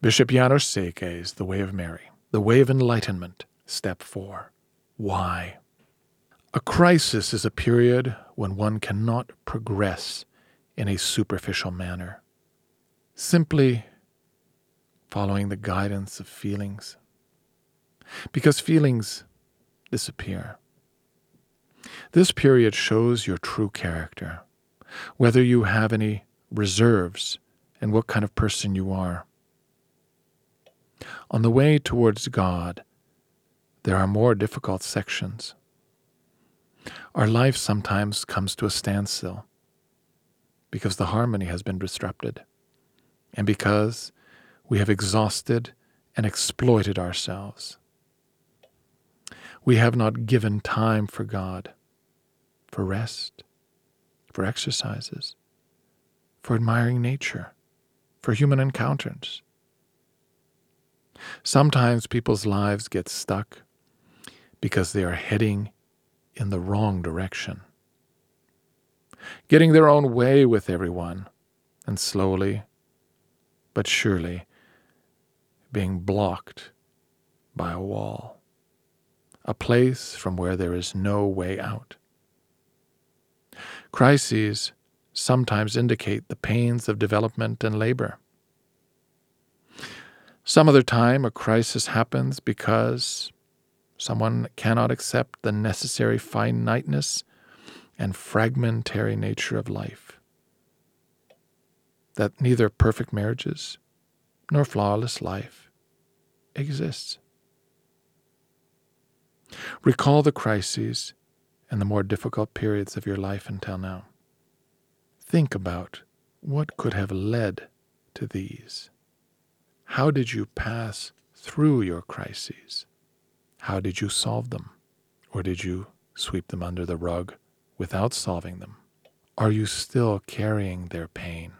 Bishop János Székely's The Way of Mary, The Way of Enlightenment, Step 4. Why? A crisis is a period when one cannot progress in a superficial manner, simply following the guidance of feelings, because feelings disappear. This period shows your true character, whether you have any reserves and what kind of person you are. On the way towards God, there are more difficult sections. Our life sometimes comes to a standstill because the harmony has been disrupted and because we have exhausted and exploited ourselves. We have not given time for God, for rest, for exercises, for admiring nature, for human encounters. Sometimes people's lives get stuck because they are heading in the wrong direction, getting their own way with everyone, and slowly but surely being blocked by a wall, a place from where there is no way out. Crises sometimes indicate the pains of development and labor. Some other time, a crisis happens because someone cannot accept the necessary finiteness and fragmentary nature of life. That neither perfect marriages nor flawless life exists. Recall the crises and the more difficult periods of your life until now. Think about what could have led to these. How did you pass through your crises? How did you solve them? Or did you sweep them under the rug without solving them? Are you still carrying their pain?